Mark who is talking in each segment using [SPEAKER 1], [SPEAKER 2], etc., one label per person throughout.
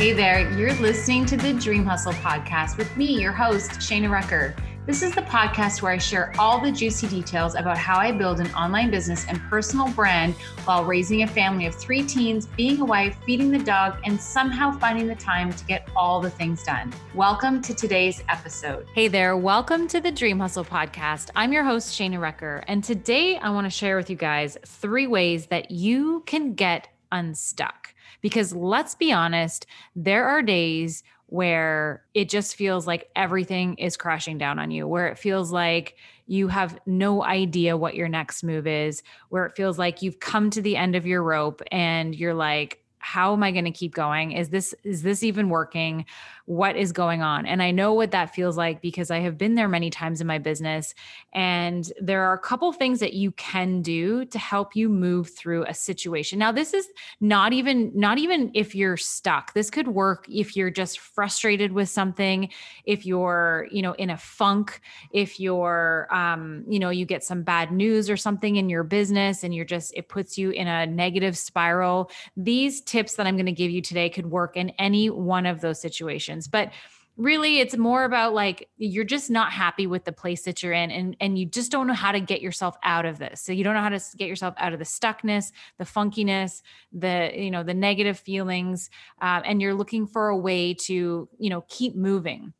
[SPEAKER 1] Hey there, you're listening to the Dream Hustle podcast with me, your host, Shana Rucker. This is the podcast where I share all the juicy details about how I build an online business and personal brand while raising a family of three teens, being a wife, feeding the dog, and somehow finding the time to get all the things done. Welcome to today's episode. Hey there, welcome to the Dream Hustle podcast. I'm your host, Shana Rucker, and today I want to share with you guys three ways that you can get unstuck. Because let's be honest, there are days where it just feels like everything is crashing down on you, where it feels like you have no idea what your next move is, where it feels like you've come to the end of your rope and you're like, how am I going to keep going? Is this is this even working? what is going on. And I know what that feels like because I have been there many times in my business. And there are a couple things that you can do to help you move through a situation. Now, this is not even, not even if you're stuck. This could work if you're just frustrated with something, if you're, you know, in a funk, if you're, um, you know, you get some bad news or something in your business and you're just, it puts you in a negative spiral. These tips that I'm going to give you today could work in any one of those situations. But really it's more about like you're just not happy with the place that you're in and and you just don't know how to get yourself out of this. So you don't know how to get yourself out of the stuckness the funkiness the you know the negative feelings uh, and you're looking for a way to you know keep moving.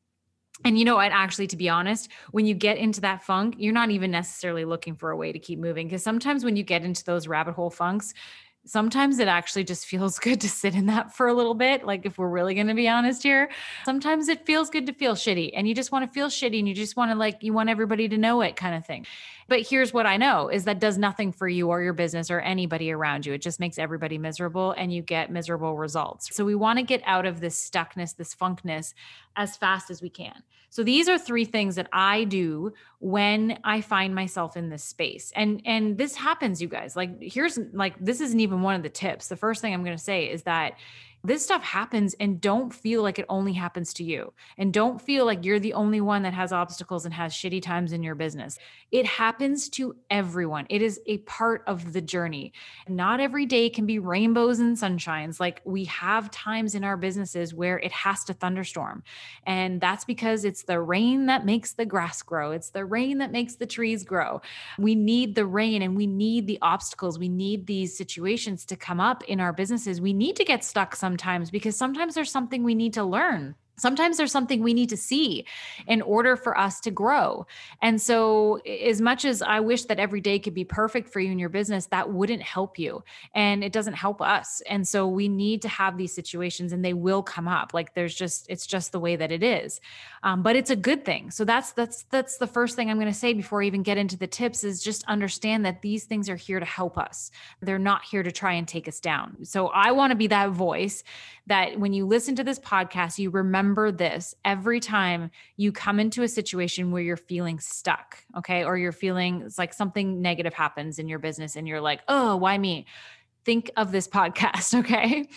[SPEAKER 1] And you know what? Actually to be honest when you get into that funk you're not even necessarily looking for a way to keep moving because sometimes when you get into those rabbit hole funks sometimes it actually just feels good to sit in that for a little bit. Like, if we're really going to be honest here, sometimes it feels good to feel shitty and you just want to feel shitty and you just want to, like, you want everybody to know it kind of thing. But here's what I know is that does nothing for you or your business or anybody around you. It just makes everybody miserable and you get miserable results. So we want to get out of this stuckness, this funkness as fast as we can. So these are three things that I do when I find myself in this space. And and this happens you guys. Like here's like this isn't even one of the tips. The first thing I'm going to say is that this stuff happens and don't feel like it only happens to you. And don't feel like you're the only one that has obstacles and has shitty times in your business. It happens to everyone. It is a part of the journey. Not every day can be rainbows and sunshines. Like we have times in our businesses where it has to thunderstorm. And that's because it's the rain that makes the grass grow. It's the rain that makes the trees grow. We need the rain and we need the obstacles. We need these situations to come up in our businesses. We need to get stuck some sometimes because sometimes there's something we need to learn sometimes there's something we need to see in order for us to grow. And so, as much as I wish that every day could be perfect for you in your business, that wouldn't help you and it doesn't help us. And so, we need to have these situations and they will come up. Like, there's just, it's just the way that it is. Um, but it's a good thing. So, that's, that's, that's the first thing I'm going to say before I even get into the tips is just understand that these things are here to help us. They're not here to try and take us down. So, I want to be that voice that when you listen to this podcast, you remember this every time you come into a situation where you're feeling stuck, okay? Or you're feeling it's like something negative happens in your business and you're like, oh, why me? Think of this podcast, okay?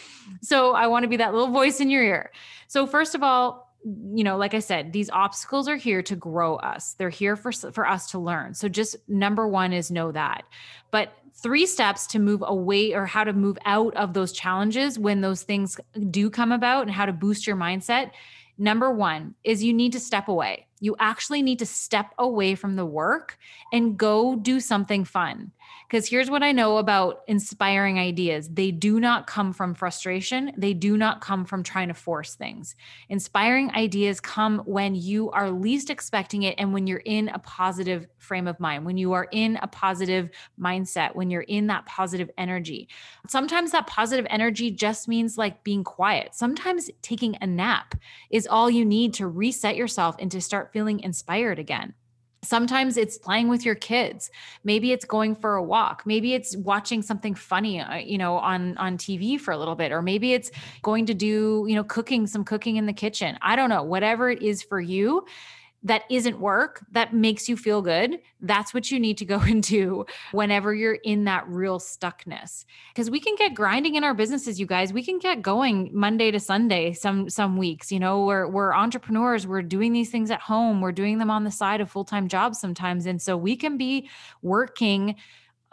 [SPEAKER 1] So I want to be that little voice in your ear. So, first of all, you know like i said these obstacles are here to grow us they're here for for us to learn so just number 1 is know that but three steps to move away or how to move out of those challenges when those things do come about and how to boost your mindset. Number one is you need to step away. You actually need to step away from the work and go do something fun. Because here's what I know about inspiring ideas they do not come from frustration, they do not come from trying to force things. Inspiring ideas come when you are least expecting it and when you're in a positive frame of mind, when you are in a positive mindset, when you're in that positive energy. Sometimes that positive energy just means like being quiet. Sometimes taking a nap is all you need to reset yourself and to start feeling inspired again. Sometimes it's playing with your kids. Maybe it's going for a walk. Maybe it's watching something funny, uh, you know, on on TV for a little bit or maybe it's going to do, you know, cooking some cooking in the kitchen. I don't know, whatever it is for you that isn't work that makes you feel good that's what you need to go into whenever you're in that real stuckness. Because we can get grinding in our businesses you guys. We can get going monday to sunday some some weeks you know we're we're entrepreneurs we're doing these things at home we're doing them on the side of full-time jobs sometimes and so we can be working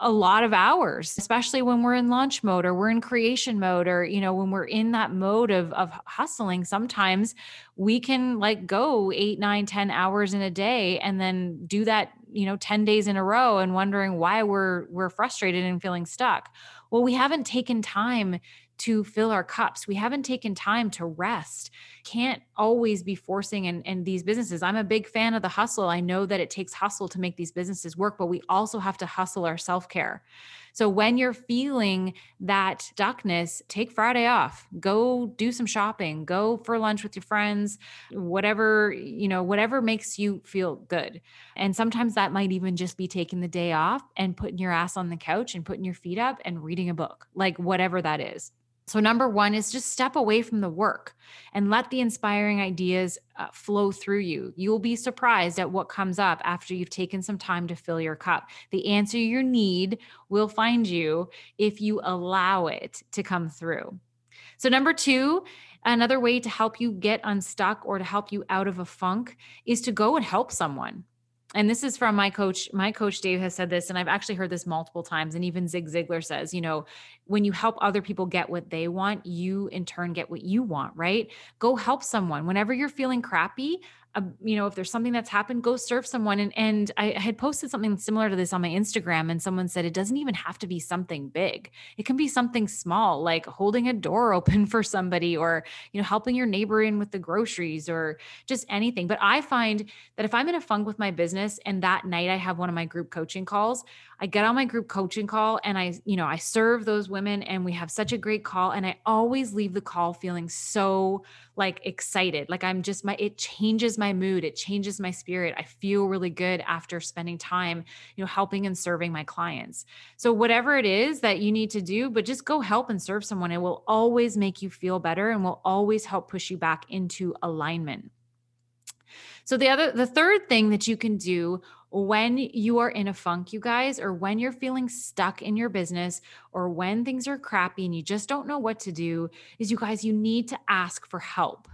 [SPEAKER 1] a lot of hours, especially when we're in launch mode or we're in creation mode or, you know, when we're in that mode of, of hustling, sometimes we can like go eight, nine, ten hours in a day and then do that, you know, 10 days in a row and wondering why we're, we're frustrated and feeling stuck. Well, we haven't taken time to fill our cups. We haven't taken time to rest. Can't always be forcing and, in these businesses. I'm a big fan of the hustle. I know that it takes hustle to make these businesses work, but we also have to hustle our self care. So when you're feeling that stuckness, take Friday off. Go do some shopping, go for lunch with your friends, whatever, you know, whatever makes you feel good. And sometimes that might even just be taking the day off and putting your ass on the couch and putting your feet up and reading a book, like whatever that is. So, number one is just step away from the work and let the inspiring ideas uh, flow through you. You will be surprised at what comes up after you've taken some time to fill your cup. The answer you need will find you if you allow it to come through. So, number two, another way to help you get unstuck or to help you out of a funk is to go and help someone and this is from my coach my coach dave has said this and i've actually heard this multiple times and even zig ziglar says you know when you help other people get what they want you in turn get what you want right? Go help someone. Whenever you're feeling crappy uh, you know, if there's something that's happened, go serve someone. And and I had posted something similar to this on my Instagram, and someone said it doesn't even have to be something big. It can be something small, like holding a door open for somebody, or you know, helping your neighbor in with the groceries, or just anything. But I find that if I'm in a funk with my business, and that night I have one of my group coaching calls, I get on my group coaching call and I, you know, I serve those women and we have such a great call. And I always leave the call feeling so like excited. Like I'm just my, it changes my mood. It changes my spirit. I feel really good after spending time, you know, helping and serving my clients. So whatever it is that you need to do, but just go help and serve someone. It will always make you feel better and will always help push you back into alignment. So the other the third thing that you can do when you are in a funk, you guys, or when you're feeling stuck in your business, or when things are crappy and you just don't know what to do, is you guys, you need to ask for help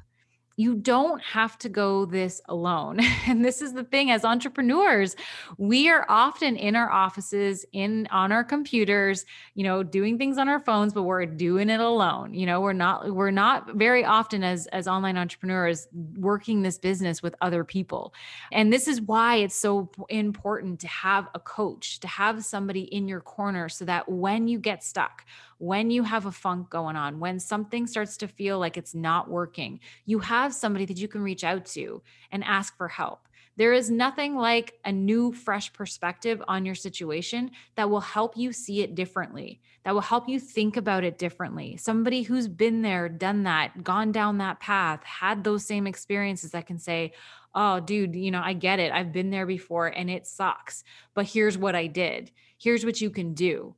[SPEAKER 1] you don't have to go this alone. And this is the thing as entrepreneurs, we are often in our offices, in on our computers, you know, doing things on our phones, but we're doing it alone. You know, we're not we're not very often as as online entrepreneurs working this business with other people. And this is why it's so important to have a coach, to have somebody in your corner so that when you get stuck, when you have a funk going on, when something starts to feel like it's not working, you have somebody that you can reach out to and ask for help. There is nothing like a new, fresh perspective on your situation that will help you see it differently, that will help you think about it differently. Somebody who's been there, done that, gone down that path, had those same experiences that can say, Oh, dude, you know, I get it. I've been there before and it sucks, but here's what I did. Here's what you can do.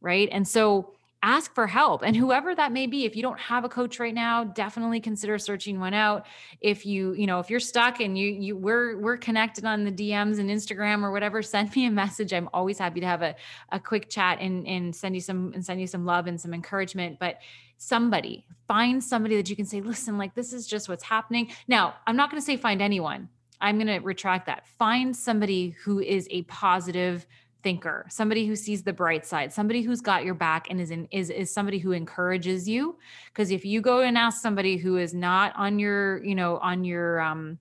[SPEAKER 1] Right. And so, ask for help and whoever that may be if you don't have a coach right now definitely consider searching one out. If you you know if you're stuck and you you we're we're connected on the dms and instagram or whatever send me a message. I'm always happy to have a, a quick chat and and send you some and send you some love and some encouragement. But somebody find somebody that you can say listen like this is just what's happening. Now i'm not going to say find anyone. I'm going to retract that. Find somebody who is a positive thinker, somebody who sees the bright side, somebody who's got your back and is in, is is somebody who encourages you. Because if you go and ask somebody who is not on your, you know, on your um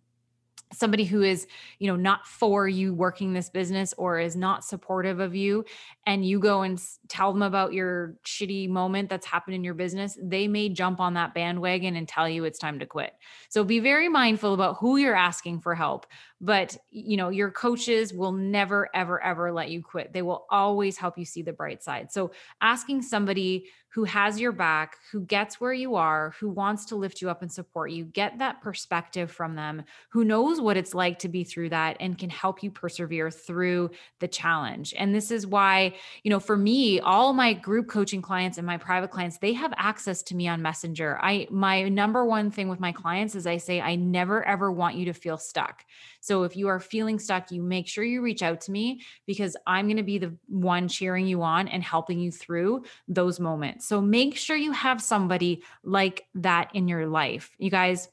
[SPEAKER 1] somebody who is you know not for you working this business or is not supportive of you and you go and tell them about your shitty moment that's happened in your business they may jump on that bandwagon and tell you it's time to quit so be very mindful about who you're asking for help but you know your coaches will never ever ever let you quit. They will always help you see the bright side. So asking somebody who has your back who gets where you are who wants to lift you up and support you get that perspective from them who knows what it's like to be through that and can help you persevere through the challenge. And this is why you know for me all my group coaching clients and my private clients they have access to me on messenger. I my number one thing with my clients is i say i never ever want you to feel stuck so if you are feeling stuck, you make sure you reach out to me because I'm going to be the one cheering you on and helping you through those moments. So make sure you have somebody like that in your life. You guys,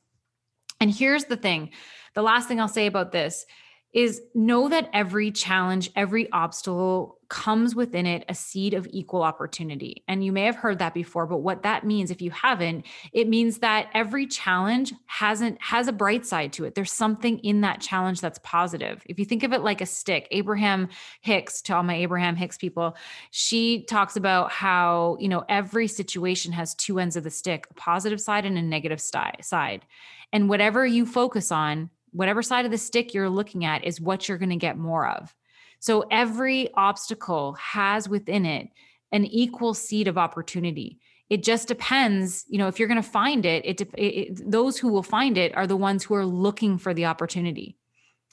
[SPEAKER 1] and here's the thing the last thing I'll say about this is know that every challenge, every obstacle comes within it a seed of equal opportunity. And you may have heard that before, but what that means if you haven't, it means that every challenge hasn't has a bright side to it. There's something in that challenge that's positive. If you think of it like a stick, Abraham Hicks, to all my Abraham Hicks people, she talks about how, you know, every situation has two ends of the stick, a positive side and a negative side. And whatever you focus on, whatever side of the stick you're looking at is what you're going to get more of. So every obstacle has within it an equal seed of opportunity. It just depends, you know, if you're going to find it, it, it, it, those who will find it are the ones who are looking for the opportunity.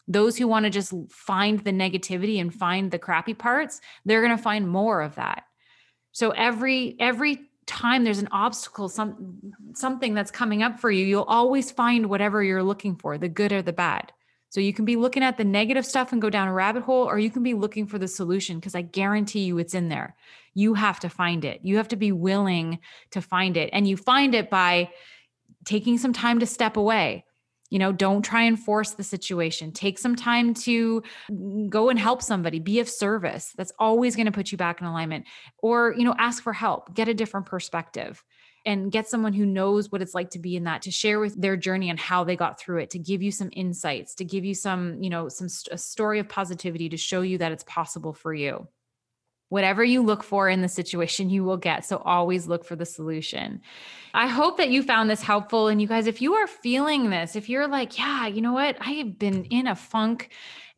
[SPEAKER 1] Those who want to just find the negativity and find the crappy parts, they're going to find more of that. So every every time there's an obstacle some something that's coming up for you you'll always find whatever you're looking for the good or the bad. So you can be looking at the negative stuff and go down a rabbit hole or you can be looking for the solution because i guarantee you it's in there. You have to find it. You have to be willing to find it. And you find it by taking some time to step away you know don't try and force the situation. Take some time to go and help somebody be of service. That's always going to put you back in alignment. Or you know ask for help get a different perspective and get someone who knows what it's like to be in that to share with their journey and how they got through it to give you some insights to give you some you know some a story of positivity to show you that it's possible for you whatever you look for in the situation, you will get. So always look for the solution. I hope that you found this helpful. And you guys, if you are feeling this, if you're like, yeah, you know what, I have been in a funk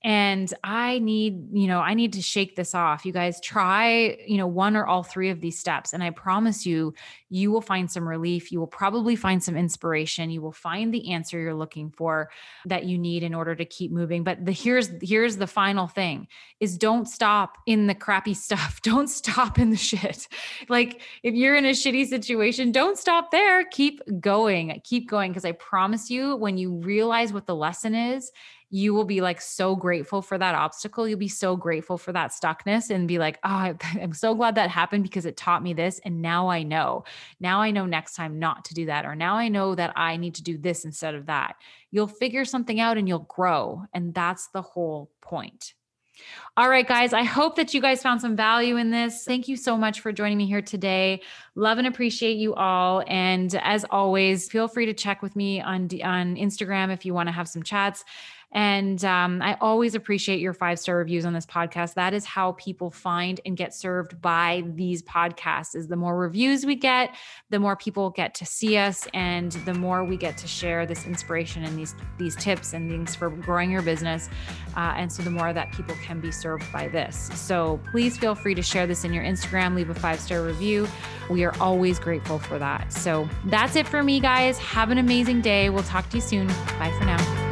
[SPEAKER 1] and i need you know i need to shake this off. You guys try you know one or all three of these steps and i promise you you will find some relief. You will probably find some inspiration. You will find the answer you're looking for that you need in order to keep moving. But the here's here's the final thing is don't stop in the crappy stuff. Don't stop in the shit. Like if you're in a shitty situation don't stop there. Keep going keep going because i promise you when you realize what the lesson is you will be like so grateful for that obstacle. You'll be so grateful for that stuckness and be like, oh, I'm so glad that happened because it taught me this. And now I know. Now I know next time not to do that. Or now I know that I need to do this instead of that. You'll figure something out and you'll grow. And that's the whole point. All right, guys, I hope that you guys found some value in this. Thank you so much for joining me here today. Love and appreciate you all. And as always, feel free to check with me on, on Instagram if you want to have some chats. And um, I always appreciate your five star reviews on this podcast. That is how people find and get served by these podcasts. Is the more reviews we get, the more people get to see us, and the more we get to share this inspiration and these these tips and things for growing your business. Uh, and so the more that people can be served by this. So please feel free to share this in your Instagram. Leave a five star review. We are always grateful for that. So that's it for me, guys. Have an amazing day. We'll talk to you soon. Bye for now.